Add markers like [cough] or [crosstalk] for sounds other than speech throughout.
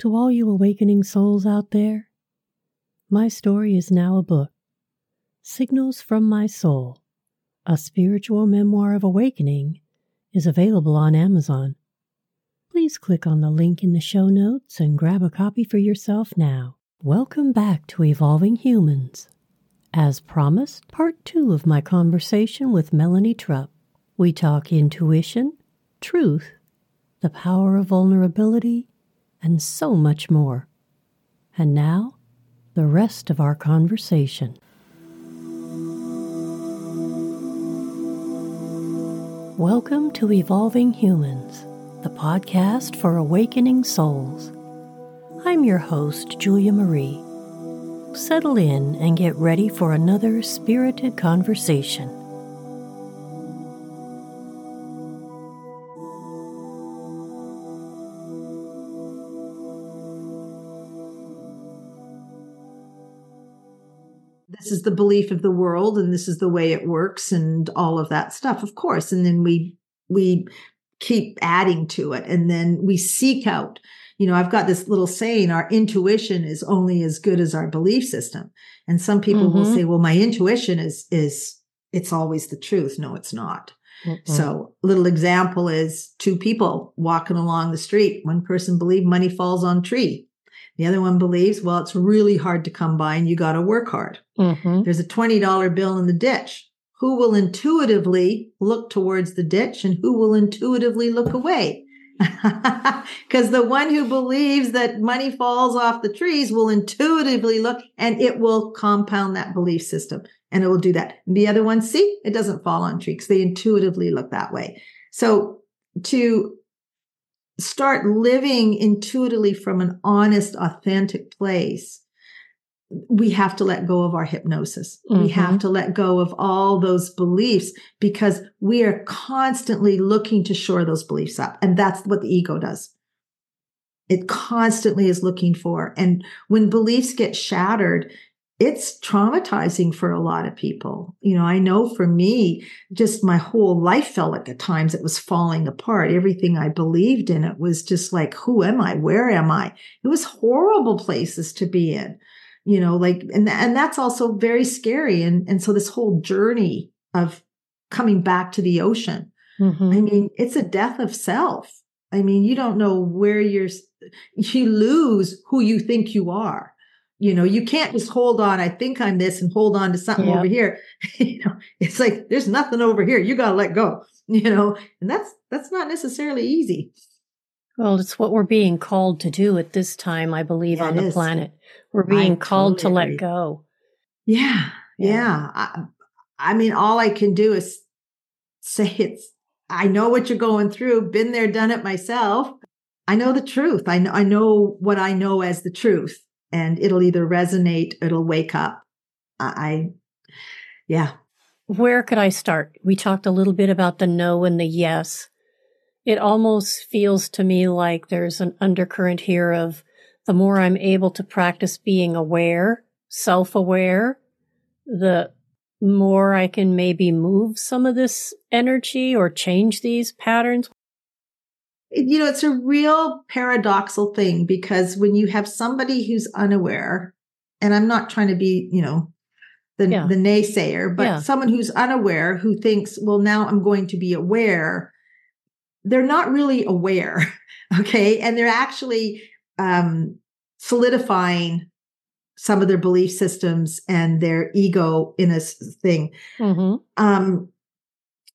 To all you awakening souls out there, my story is now a book Signals from My Soul, a spiritual memoir of awakening, is available on Amazon. Please click on the link in the show notes and grab a copy for yourself now. Welcome back to Evolving Humans. As promised, part two of my conversation with Melanie Trupp. We talk intuition, truth, the power of vulnerability, and so much more. And now, the rest of our conversation. Welcome to Evolving Humans, the podcast for awakening souls. I'm your host, Julia Marie. Settle in and get ready for another spirited conversation. This is the belief of the world and this is the way it works and all of that stuff of course. And then we we keep adding to it and then we seek out you know i've got this little saying our intuition is only as good as our belief system. And some people mm-hmm. will say well my intuition is is it's always the truth. No it's not. Mm-hmm. so little example is two people walking along the street. One person believed money falls on tree the other one believes, well, it's really hard to come by and you got to work hard. Mm-hmm. There's a $20 bill in the ditch. Who will intuitively look towards the ditch and who will intuitively look away? [laughs] Because the one who believes that money falls off the trees will intuitively look and it will compound that belief system and it will do that. And the other one, see, it doesn't fall on trees. They intuitively look that way. So to start living intuitively from an honest, authentic place, we have to let go of our hypnosis. Mm-hmm. We have to let go of all those beliefs because we are constantly looking to shore those beliefs up. And that's what the ego does. It constantly is looking for. And when beliefs get shattered, it's traumatizing for a lot of people. You know, I know for me, just my whole life felt like at times it was falling apart. Everything I believed in it was just like, who am I? Where am I? It was horrible places to be in, you know, like, and, and that's also very scary. And, and so this whole journey of coming back to the ocean, mm-hmm. I mean, it's a death of self. I mean, you don't know where you're, you lose who you think you are you know you can't just hold on i think i'm this and hold on to something over here. [laughs] You know it's like there's nothing over here. You got to let go [laughs] you know? And that's that's not necessarily easy. Well it's what we're being called to do at this time i believe yeah, on the is. planet. We're being I called totally to agree. let go. yeah yeah, yeah. I, I mean all i can do is say it's i know what you're going through. Been there done it myself. I know the truth. I know i know what i know as the truth and it'll either resonate, it'll wake up. I, yeah. Where could I start? We talked a little bit about the no and the yes. It almost feels to me like there's an undercurrent here of the more I'm able to practice being aware, self aware, the more I can maybe move some of this energy or change these patterns you know, it's a real paradoxical thing because when you have somebody who's unaware, and I'm not trying to be, you know, the, yeah. the naysayer, but yeah. someone who's unaware who thinks, well, now I'm going to be aware, they're not really aware. [laughs] Okay. And they're actually um, solidifying some of their belief systems and their ego in a thing. Mm-hmm. Um,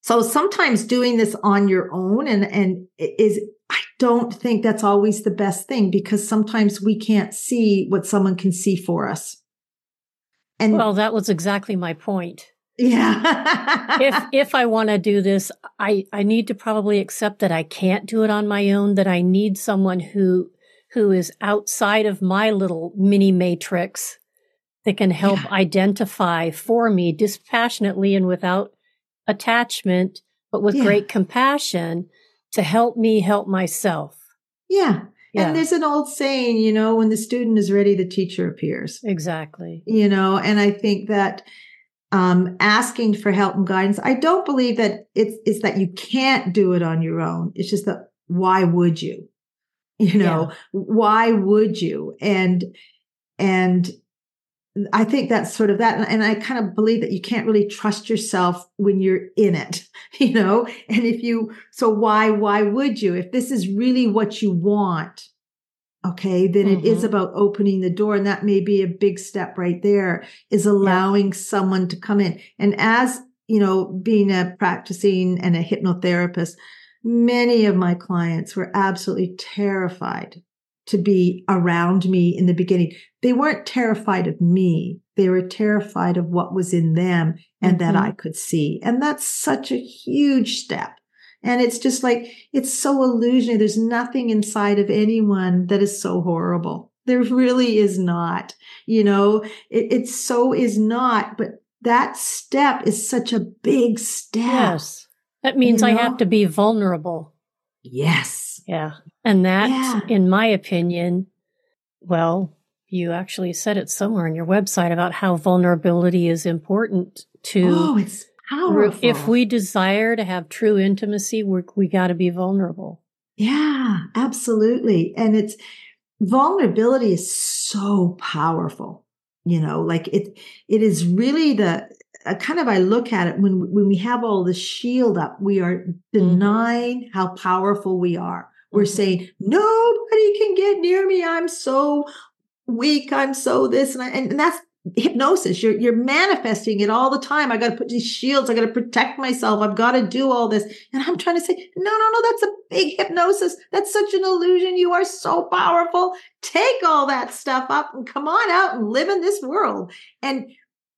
so sometimes doing this on your own and, and is, I don't think that's always the best thing because sometimes we can't see what someone can see for us. And well, that was exactly my point. Yeah. if if I want to do this, I I need to probably accept that I can't do it on my own, that I need someone who who is outside of my little mini matrix that can help yeah. identify for me dispassionately and without attachment, but with yeah. great compassion to help me help myself. Yeah. yeah. And there's an old saying, you know, when the student is ready, the teacher appears. Exactly. You know, and I think that um, asking for help and guidance, I don't believe that it's, it's that you can't do it on your own. It's just that why would you? You know, yeah. why would you? And, and I think that's sort of that. And I kind of believe that you can't really trust yourself when you're in it, [laughs] you know? And if you, so why, why would you? If this is really what you want, okay, then mm-hmm. it is mm-hmm. about opening the door. And that may be a big step right there is allowing yeah. someone to come in. And as, you know, being a practicing and a hypnotherapist, many of my clients were absolutely terrified to be around me in the beginning. They weren't terrified of me. They were terrified of what was in them and mm-hmm. that I could see. And that's such a huge step. And it's just like, it's so illusionary. There's nothing inside of anyone that is so horrible. There really is not, you know, it, it so is not, but that step is such a big step. Yes. That means you know? I have to be vulnerable. Yes. Yeah. And that, yeah. in my opinion, well, you actually said it somewhere on your website about how vulnerability is important to. Oh, it's powerful. If we desire to have true intimacy, we're, we got to be vulnerable. Yeah, absolutely. And it's vulnerability is so powerful. You know, like it, it is really the, uh, kind of I look at it when when we have all the shield up, we are mm-hmm. denying how powerful we are. We're saying nobody can get near me. I'm so weak. I'm so this and I, and, and that's hypnosis. You're you're manifesting it all the time. I got to put these shields. I got to protect myself. I've got to do all this. And I'm trying to say, no, no, no. That's a big hypnosis. That's such an illusion. You are so powerful. Take all that stuff up and come on out and live in this world. And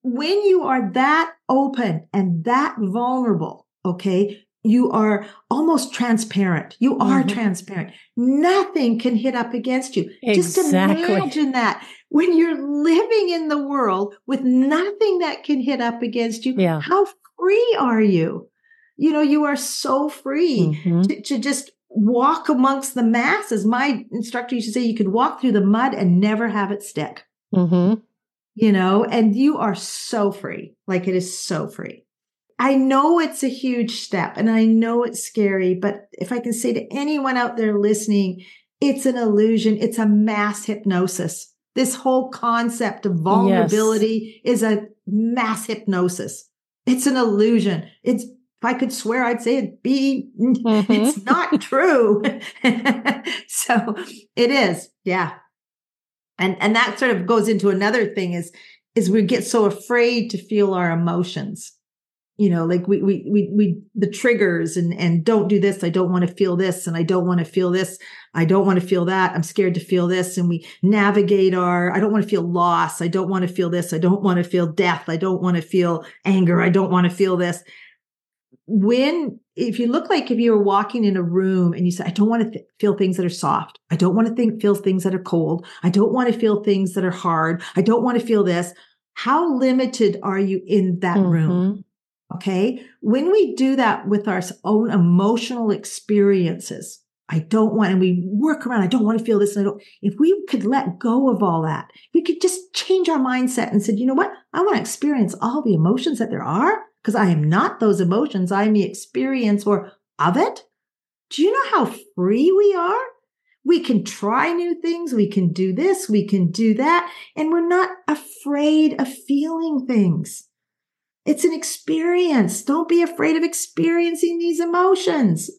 when you are that open and that vulnerable, okay, you are almost transparent. You are mm-hmm. transparent. Nothing can hit up against you. Exactly. Just imagine that when you're living in the world with nothing that can hit up against you. Yeah. How free are you? You know, you are so free mm-hmm. to, to just walk amongst the masses. My instructor used to say you could walk through the mud and never have it stick. Mm-hmm you know, and you are so free. Like it is so free. I know it's a huge step and I know it's scary, but if I can say to anyone out there listening, it's an illusion. It's a mass hypnosis. This whole concept of vulnerability yes. is a mass hypnosis. It's an illusion. It's, if I could swear, I'd say it'd be, [laughs] mm-hmm. it's not true. [laughs] so it is. Yeah and and that sort of goes into another thing is is we get so afraid to feel our emotions you know like we we we, we the triggers and and don't do this i don't want to feel this and i don't want to feel this i don't want to feel that i'm scared to feel this and we navigate our i don't want to feel loss i don't want to feel this i don't want to feel death i don't want to feel anger i don't want to feel this when if you look like if you were walking in a room and you say, I don't want to th- feel things that are soft. I don't want to think, feel things that are cold. I don't want to feel things that are hard. I don't want to feel this. How limited are you in that mm-hmm. room? Okay. When we do that with our own emotional experiences, I don't want, and we work around, I don't want to feel this. And I don't, if we could let go of all that, we could just change our mindset and said, you know what? I want to experience all the emotions that there are because I am not those emotions. I am the experience or of it. Do you know how free we are? We can try new things. We can do this. We can do that. And we're not afraid of feeling things. It's an experience. Don't be afraid of experiencing these emotions.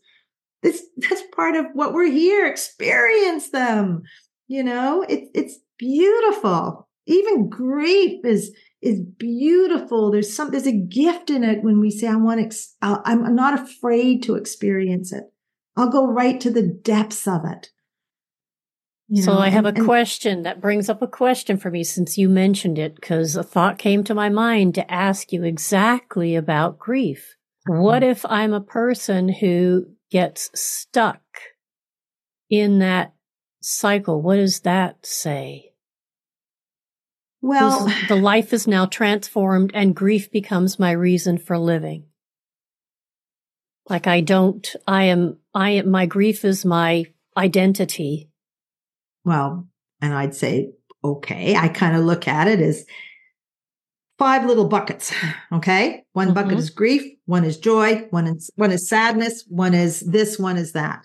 This, that's part of what we're here. Experience them. You know, it, it's beautiful. Even grief is, is beautiful. There's some, there's a gift in it when we say, I want to, I'm not afraid to experience it. I'll go right to the depths of it. You so know, I have and, a question that brings up a question for me since you mentioned it, because a thought came to my mind to ask you exactly about grief. What mm-hmm. if I'm a person who gets stuck in that cycle? What does that say? Well, the life is now transformed and grief becomes my reason for living. Like I don't, I am, I am, my grief is my identity. Well, and I'd say, okay, I kind of look at it as five little buckets. [sighs] Okay. One mm-hmm. bucket is grief. One is joy. One is, one is sadness. One is this. One is that.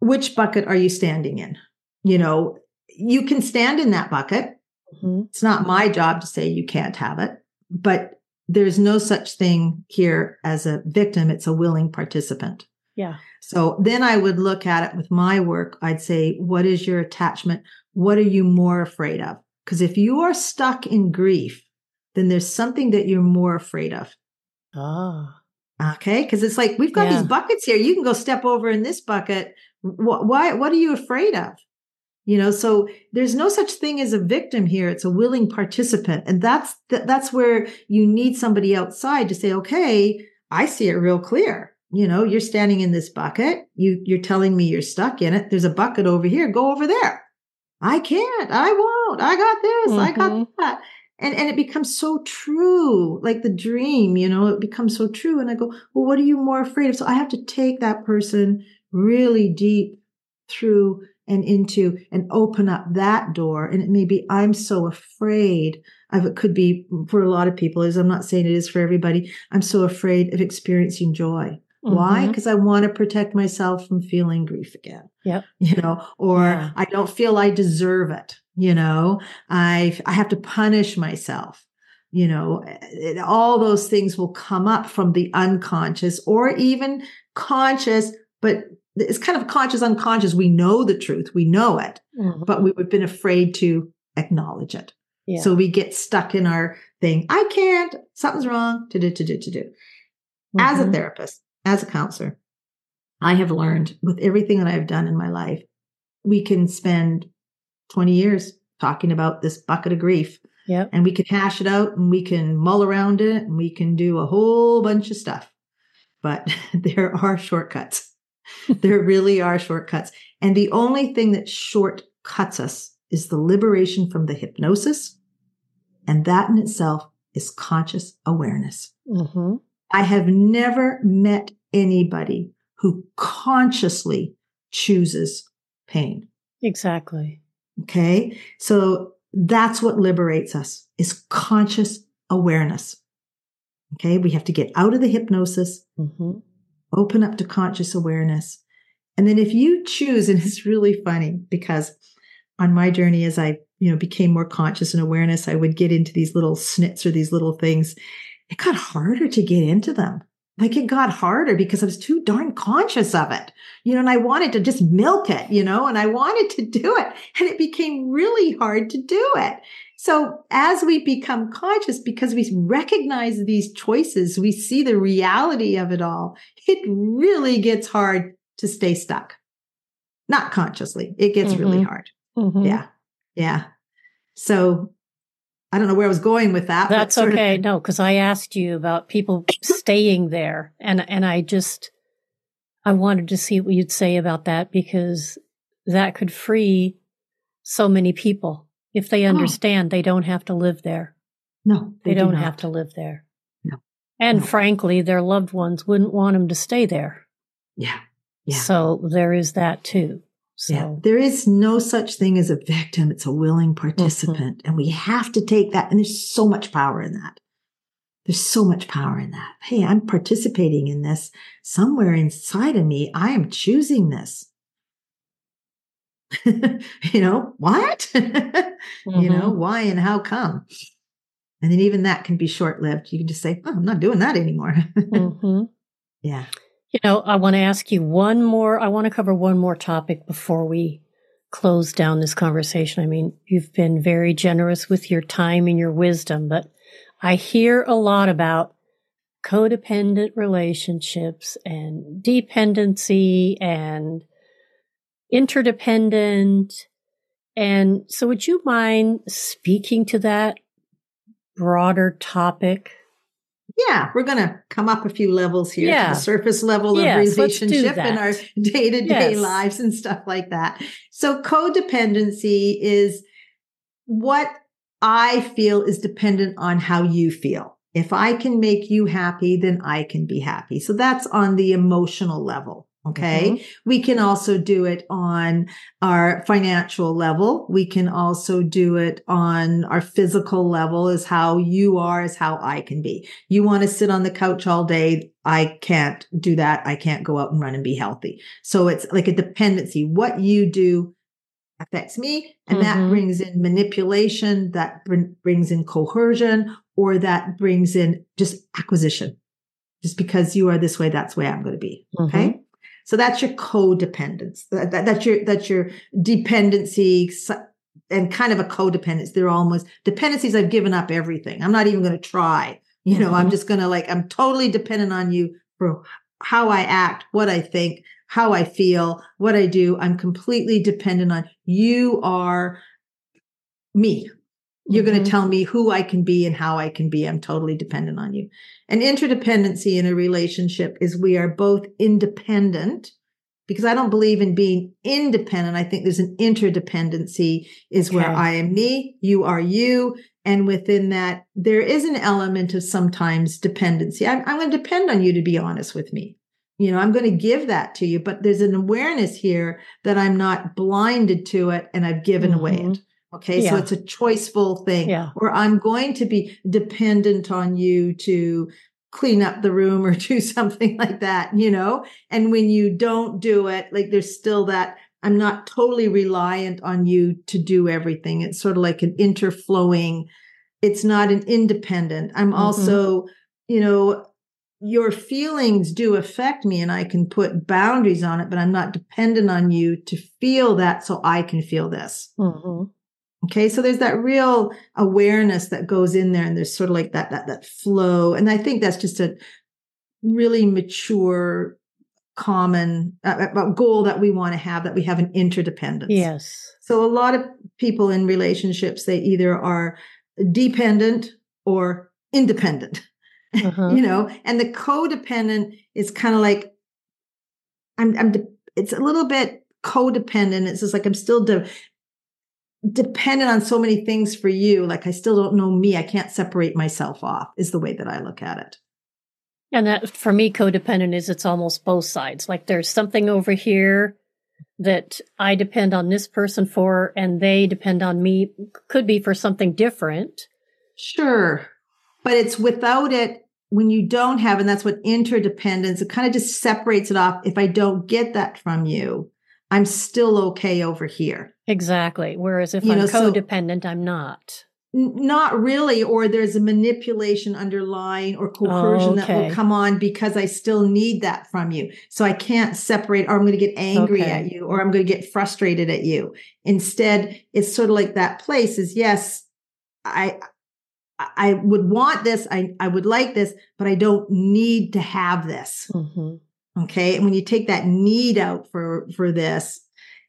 which bucket are you standing in? You know, you can stand in that bucket. Mm-hmm. It's not my job to say you can't have it, but there's no such thing here as a victim. It's a willing participant. Yeah. So then I would look at it with my work. I'd say, what is your attachment? What are you more afraid of? Because if you are stuck in grief, then there's something that you're more afraid of. Ah. Okay. Because it's like, we've got yeah. these buckets here. You can go step over in this bucket. What, why, what are you afraid of? You know, so there's no such thing as a victim here. It's a willing participant. And that's, that's where you need somebody outside to say, okay, I see it real clear you know, you're standing in this bucket. You, you're telling me you're stuck in it. There's a bucket over here. Go over there. I can't. I won't. I got this. Mm-hmm. I got mm-hmm. that. And, and it becomes so true, like the dream, you know, it becomes so true. And I go, well, what are you more afraid of? So I have to take that person really deep through and into and open up that door. And it may be, I'm so afraid of it could be for a lot of people, as I'm not saying it is for everybody. I'm so afraid of experiencing joy. Mm-hmm. Why? Because I want to protect myself from feeling grief again. Yep. You know, or yeah. I don't feel I deserve it. You know, I I have to punish myself. You know, it, all those things will come up from the unconscious or even conscious, but it's kind of conscious unconscious. We know the truth, we know it, mm-hmm. but we've been afraid to acknowledge it. Yeah. So we get stuck in our thing. I can't. Something's wrong. To do to do to do. Mm-hmm. As a mm-hmm. therapist, as a counselor, I have learned with everything that I've done in my life, we can spend 20 years talking about this bucket of grief. Yep. And we can hash it out and we can mull around it and we can do a whole bunch of stuff. But [laughs] there are shortcuts. [laughs] there really are shortcuts. And the only thing that shortcuts us is the liberation from the hypnosis. And that in itself is conscious awareness. Mm-hmm. I have never met anybody who consciously chooses pain. Exactly. Okay. So that's what liberates us is conscious awareness. Okay. We have to get out of the hypnosis, mm-hmm. open up to conscious awareness. And then if you choose, and it's really funny because on my journey, as I, you know, became more conscious and awareness, I would get into these little snits or these little things it got harder to get into them. Like it got harder because I was too darn conscious of it, you know, and I wanted to just milk it, you know, and I wanted to do it. And it became really hard to do it. So as we become conscious, because we recognize these choices, we see the reality of it all, it really gets hard to stay stuck. Not consciously. It gets mm-hmm. really hard. Mm-hmm. Yeah. Yeah. So I don't know where I was going with that. That's okay. Of- no, because I asked you about people staying there, and and I just I wanted to see what you'd say about that because that could free so many people if they oh. understand oh. they don't have to live there. No, they, they don't do have to live there. No, and no. frankly, their loved ones wouldn't want them to stay there. Yeah, yeah. So there is that too. So. Yeah, there is no such thing as a victim. It's a willing participant. Mm-hmm. And we have to take that. And there's so much power in that. There's so much power in that. Hey, I'm participating in this. Somewhere inside of me, I am choosing this. [laughs] you know, what? mm-hmm. [laughs] You know, mm-hmm. why and how come? And then even that can be short lived. You can just say, oh, I'm not doing that anymore. [laughs] mm-hmm. Yeah. You know, I want to ask you one more, I want to cover one more topic before we close down this conversation. I mean, you've been very generous with your time and your wisdom, but I hear a lot about codependent relationships and dependency and interdependent. And so would you mind speaking to that broader topic? Yeah, we're going to come up a few levels here yeah. to the surface level of relationship in our day to day lives and stuff like that. So codependency is what I feel is dependent on how you feel. If I can make you happy, then I can be happy. So that's on the emotional level. Okay. Mm-hmm. We can also do it on our financial level. We can also do it on our physical level is how you are, is how I can be. You want to sit on the couch all day. I can't do that. I can't go out and run and be healthy. So it's like a dependency. What you do affects me. And mm-hmm. that brings in manipulation, that br- brings in coercion, or that brings in just acquisition. Just because you are this way, that's the way I'm going to be. Mm-hmm. So that's your codependence. That, that, that's your, that's your dependency and kind of a codependence. They're almost dependencies. I've given up everything. I'm not even going to try. You know, mm-hmm. I'm just going to like, I'm totally dependent on you for how I act, what I think, how I feel, what I do. I'm completely dependent on you are me. You're mm-hmm. going to tell me who I can be and how I can be. I'm totally dependent on you. And interdependency in a relationship is we are both independent because I don't believe in being independent. I think there's an interdependency is okay. where I am me, you are you. And within that, there is an element of sometimes dependency. I'm, I'm going to depend on you to be honest with me you know, I'm going to give that to you, but there's an awareness here that I'm not blinded to it and I've given mm-hmm. away it. Okay. Yeah. So it's a choiceful thing yeah. or I'm going to be dependent on you to clean up the room or [laughs] do something like that, you know? And when you don't do it, like there's still that I'm not totally reliant on you to do everything. It's sort of like an interflowing. It's not an independent. I'm mm-hmm. also, you know, your feelings do affect me and I can put boundaries on it, but I'm not dependent on you to feel that so I can feel this. Mm-hmm. Okay. So there's that real awareness that goes in there and there's sort of like that, that, that flow. And I think that's just a really mature, common uh, uh goal that we want to have, that we have an interdependence. Yes. So a lot of people in relationships, they either are dependent or independent uh-huh. you know, and the codependent is kind of like, I'm, I'm, de- it's a little bit codependent. It's just like, I'm still de- dependent on so many things for you. Like I still don't know me. I can't separate myself off is the way that I look at it. And that for me, codependent is it's almost both sides. Like there's something over here that I depend on this person for, and they depend on me. Could be for something different. Sure but it's without it when you don't have, and that's what interdependence, it kind of just separates it off. If I don't get that from you, I'm still okay over here. Exactly. Whereas if you I'm know, codependent, so, I'm not. not really, or there's a manipulation underlying or coercion oh, okay. that will come on because I still need that from you. So I can't separate, or I'm going to get angry okay. at you, or I'm going to get frustrated at you. Instead, it's sort of like that place is yes, I I would want this. I, I would like this, but I don't need to have this. Mm-hmm. Okay. And when you take that need out for, for this,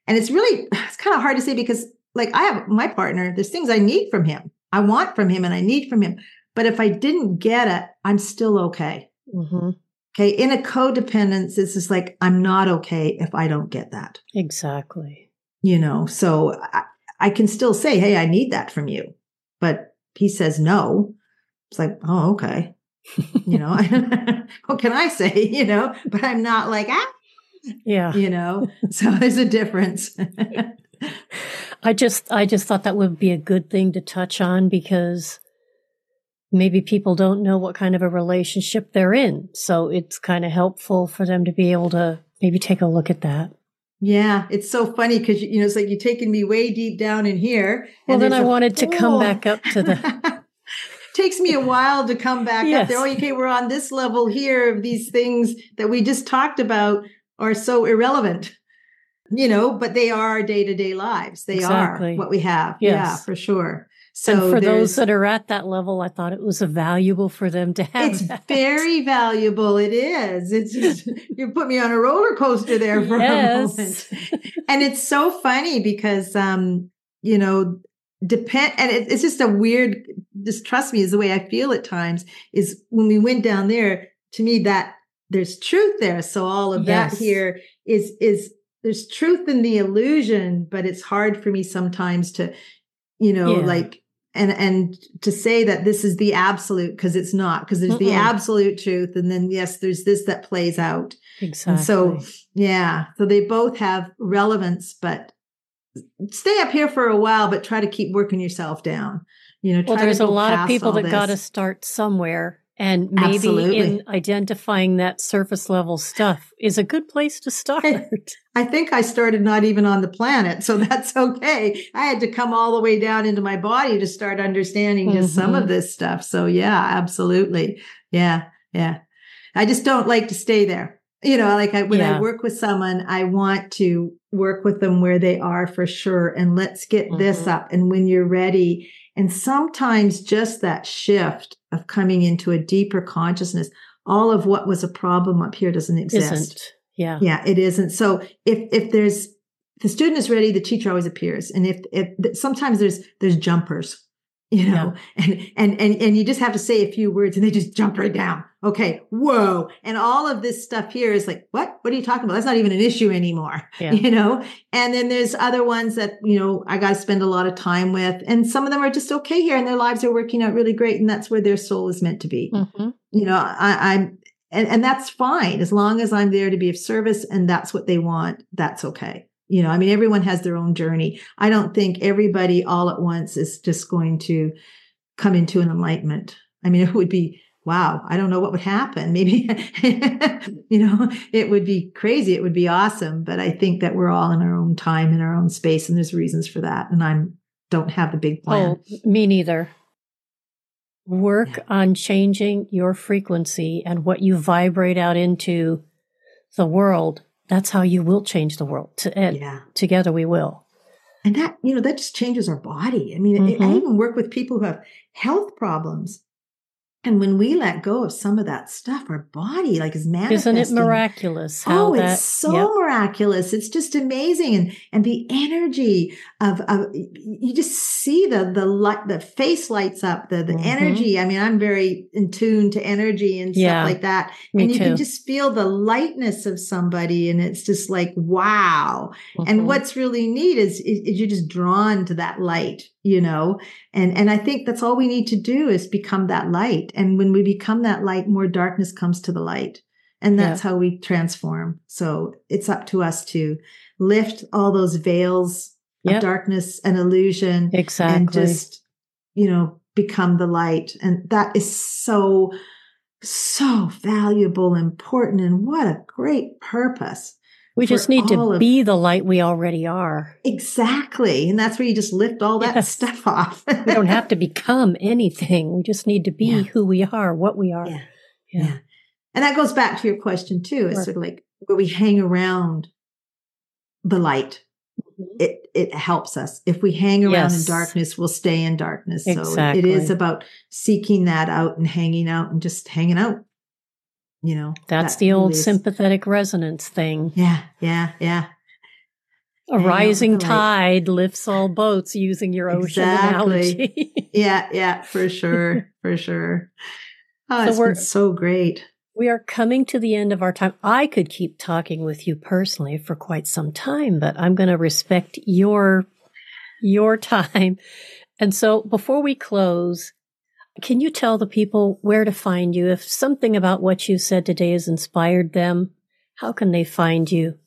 and it's really, it's kind of hard to say because like I have my partner, there's things I need from him. I want from him and I need from him. But if I didn't get it, I'm still okay. Mm-hmm. Okay. In a codependence, it's just like, I'm not okay if I don't get that. Exactly. You know, so I, I can still say, Hey, I need that from you. But he says no. It's like, oh, okay. You know, [laughs] what can I say? You know, but I'm not like, ah, yeah, you know, so [laughs] there's a difference. I just, I just thought that would be a good thing to touch on because maybe people don't know what kind of a relationship they're in. So it's kind of helpful for them to be able to maybe take a look at that. Yeah, it's so funny because you know it's like you're taking me way deep down in here. Well, then I wanted to come back up to the. [laughs] Takes me a while to come back yes. up there. Oh, okay, we're on this level here of these things that we just talked about are so irrelevant, you know, but they are our day to day lives. They exactly. are what we have. Yes. Yeah, for sure. So and for those that are at that level, I thought it was valuable for them to have. It's that. very valuable. It is. It's just, [laughs] you put me on a roller coaster there for yes. a moment. and it's so funny because, um, you know, depend, and it, it's just a weird, just trust me is the way I feel at times is when we went down there, to me, that there's truth there. So all of yes. that here is, is, there's truth in the illusion, but it's hard for me sometimes to, you know, yeah. like and and to say that this is the absolute because it's not because there's Mm-mm. the absolute truth and then yes there's this that plays out exactly and so yeah so they both have relevance but stay up here for a while but try to keep working yourself down you know well there's a lot of people that got to start somewhere and maybe Absolutely. in identifying that surface level stuff is a good place to start. I think I started not even on the planet, so [laughs] that's okay. I had to come all the way down into my body to start understanding just mm-hmm. some of mm-hmm. this stuff. So yeah, absolutely. Yeah. Yeah. I just don't like to stay there. You know, like I, when yeah. I work with someone, I want to work with them where they are for sure. And let's get mm-hmm. this up. And when you're ready, and sometimes just that shift of coming into a deeper consciousness, all of what was a problem up here doesn't exist. Isn't. Yeah. Yeah, it isn't. So if if there's if the student is ready, the teacher always appears. And if if sometimes there's there's jumpers you know, yeah. and, and, and, and you just have to say a few words and they just jump right down. Okay. Whoa. And all of this stuff here is like, what, what are you talking about? That's not even an issue anymore, yeah. [laughs] you know? And then there's other ones that, you know, I got to spend a lot of time with. And some of them are just okay here and their lives are working out really great. And that's where their soul is meant to be. Mm-hmm. You know, I, I'm, and, and that's fine as long as I'm there to be of service and that's what they want. That's okay you know i mean everyone has their own journey i don't think everybody all at once is just going to come into an enlightenment i mean [laughs] it would be wow i don't know what would happen [laughs] maybe you know it would be crazy it would be awesome but i think that we're all in our own time in our own space and there's reasons for that and i'm don't have the big plan oh me neither work yeah. on changing your frequency and what you vibrate out into the world that's how you will change the world. To, yeah. Together we will. And that, you know, that just changes our body. I mean, mm-hmm. I even work with people who have health problems and when we let go of some of that stuff, our body like is manifesting. Isn't it miraculous? oh, that, it's so yep. miraculous. It's just amazing. And, and the energy of, of, you just see the, the light, the face lights up, the, the mm-hmm. energy. I mean, I'm very in tune to energy and stuff yeah, like that. and you too. can just feel the lightness of somebody. And it's just like, wow. Mm-hmm. And what's really neat is, is, is you're just drawn to that light you know? And and i think that's all we need to do is become that light. And when we become that light more darkness comes to the light. And that's yeah. how we transform. So it's up to us to lift all those veils yep. of darkness and illusion exactly. and just you know become the light. And that is so so valuable important and what a great purpose we just need to of, be the light we already are. Exactly. And that's where you just lift all that yes. stuff off. [laughs] we don't have to become anything. We just need to be yeah. who we are, what we are. Yeah. yeah. yeah. And that goes back to your question too. It's sure. sort of like where we hang around the light. Mm-hmm. It it helps us. If we hang around yes. in darkness, we'll stay in darkness. So it is about seeking that out and hanging out and just hanging out you know that's that the old sympathetic resonance thing. Yeah yeah yeah. A rising tide lifts all boats using your ocean exactly. analogy. [laughs] Yeah yeah for sure for sure. Oh so it's we're, so great. we are coming to the end of our time. I could keep talking with you personally for quite some time but i'm going to respect your your [laughs] time. And so before we close can you tell the people where to find you? If something about what you said today has inspired them, how can they find you?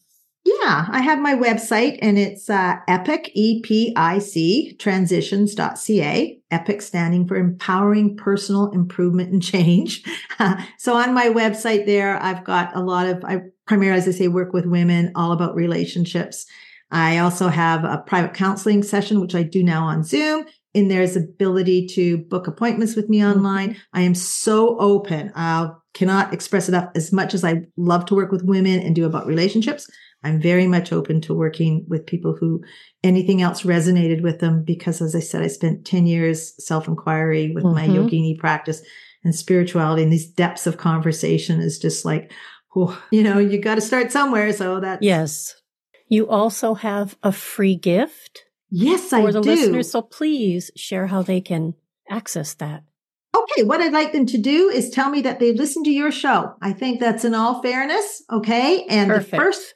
Yeah, I have my website and it's uh, EPIC, E-P-I-C, transitions.ca, EPIC standing for Empowering Personal Improvement and Change. [laughs] so on my website there, I've got a lot of, I primarily, as I say, work with women all about relationships. I also have a private counseling session, which I do now on Zoom And there's ability to book appointments with me mm-hmm. online. I am so open. I cannot express it up as much as I love to work with women and do about relationships. I'm very much open to working with people who anything else resonated with them because as I said, I spent 10 years self-inquiry with mm-hmm. my yogini practice and spirituality and these depths of conversation is just like, oh, you know, you got to start somewhere. So that Yes. You also have a free gift Yes, I for the do. listeners. So please share how they can access that. Okay, what I'd like them to do is tell me that they listened to your show. I think that's in all fairness. Okay. And Perfect. the first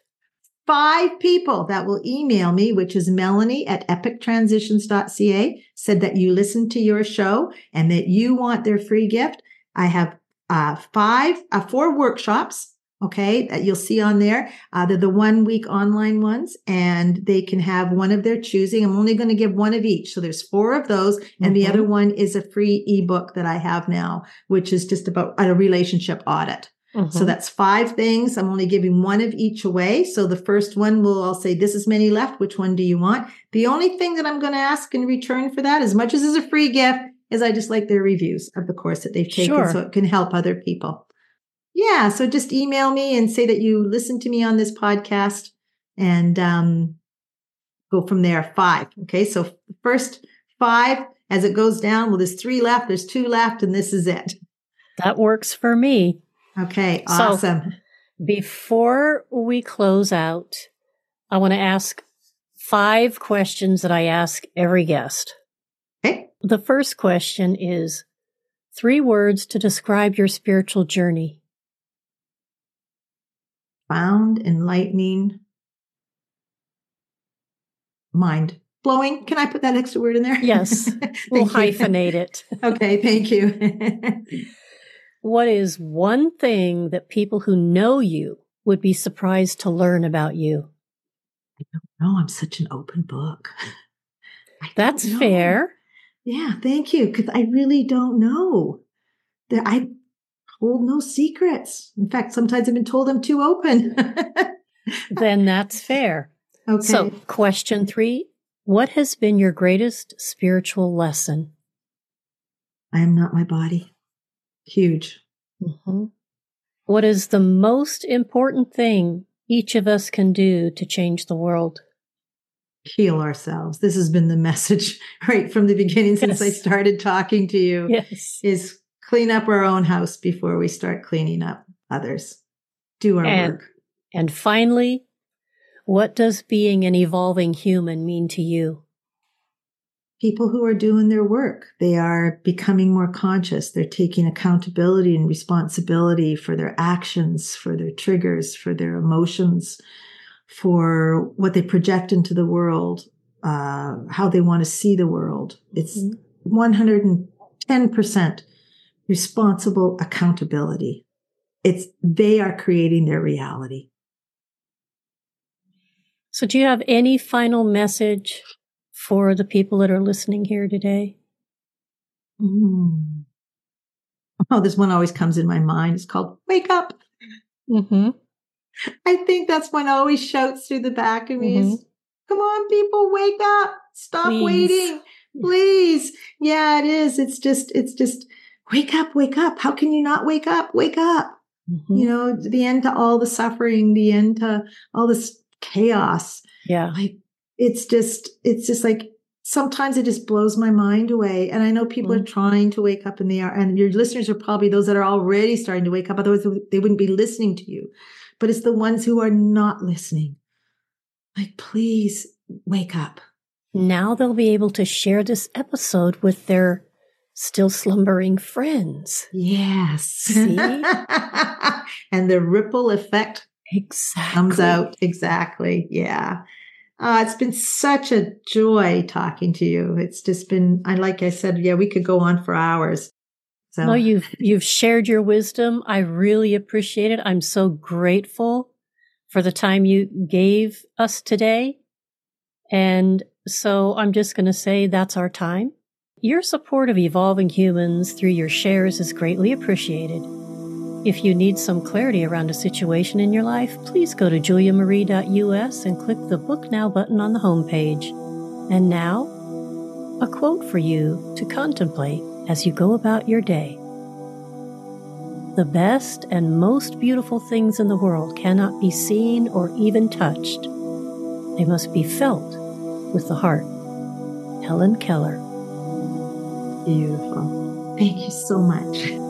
five people that will email me, which is Melanie at epictransitions.ca, said that you listened to your show and that you want their free gift. I have uh, five, uh, four workshops. Okay, that you'll see on there. Uh, they're the one week online ones, and they can have one of their choosing. I'm only going to give one of each. So there's four of those, and mm-hmm. the other one is a free ebook that I have now, which is just about a relationship audit. Mm-hmm. So that's five things. I'm only giving one of each away. So the first one will, I'll say, this is many left. Which one do you want? The only thing that I'm going to ask in return for that, as much as is a free gift, is I just like their reviews of the course that they've taken sure. so it can help other people. Yeah. So just email me and say that you listen to me on this podcast and um, go from there. Five. Okay. So first five, as it goes down, well, there's three left, there's two left, and this is it. That works for me. Okay. Awesome. So before we close out, I want to ask five questions that I ask every guest. The first question is three words to describe your spiritual journey. Found, enlightening, mind blowing. Can I put that extra word in there? Yes. [laughs] we'll hyphenate it. [laughs] okay. Thank you. [laughs] what is one thing that people who know you would be surprised to learn about you? I don't know. I'm such an open book. That's fair. Yeah, thank you. Because I really don't know. That I hold no secrets. In fact, sometimes I've been told I'm too open. [laughs] then that's fair. Okay. So, question three What has been your greatest spiritual lesson? I am not my body. Huge. Mm-hmm. What is the most important thing each of us can do to change the world? heal ourselves. This has been the [laughs] message right from the beginning since yes. I started talking to you. Yes. Is clean up our own house before we start cleaning up others. Do our and, work. And finally, what does being an evolving human mean to you? People who are doing their work, they are becoming more conscious. They're taking accountability and responsibility for their actions, for their triggers, for their emotions, for what they project into the world, uh, how they want to see the world. It's mm-hmm. 110% responsible accountability. It's they are creating their reality. So, do you have any final message for the people that are listening here today? Mm. Oh, this one always comes in my mind. It's called Wake Up. Mm-hmm. I think that's one always shouts through the back of me mm-hmm. is, come on, people, wake up. Stop Please. waiting. Please. Yeah, it is. It's just, it's just wake up, wake up. How can you not wake up? Wake up. Mm-hmm. You know, the end to all the suffering, the end to all this chaos. Yeah. Like it's just, it's just like sometimes it just blows my mind away. And I know people mm-hmm. are trying to wake up and they are, and your listeners are probably those that are already starting to wake up. Otherwise they wouldn't be listening to you but it's the ones who are not listening. Like, please wake up. Now they'll be able to share this episode with their still slumbering friends. Yes. [laughs] and the ripple effect exactly. comes out. Exactly. Yeah. Uh, it's been such a joy talking to you. It's just been, I like I said, yeah, we could go on for hours. So no, you've you've shared your wisdom. I really appreciate it. I'm so grateful for the time you gave us today. And so I'm just going to say that's our time. Your support of evolving humans through your shares is greatly appreciated. If you need some clarity around a situation in your life, please go to juliamarie.us and click the Book Now button on the homepage. And now, a quote for you to contemplate as you go about your day. The best and most beautiful things in the world cannot be seen or even touched. They must be felt with the heart. Helen Keller. Beautiful. Thank you so much.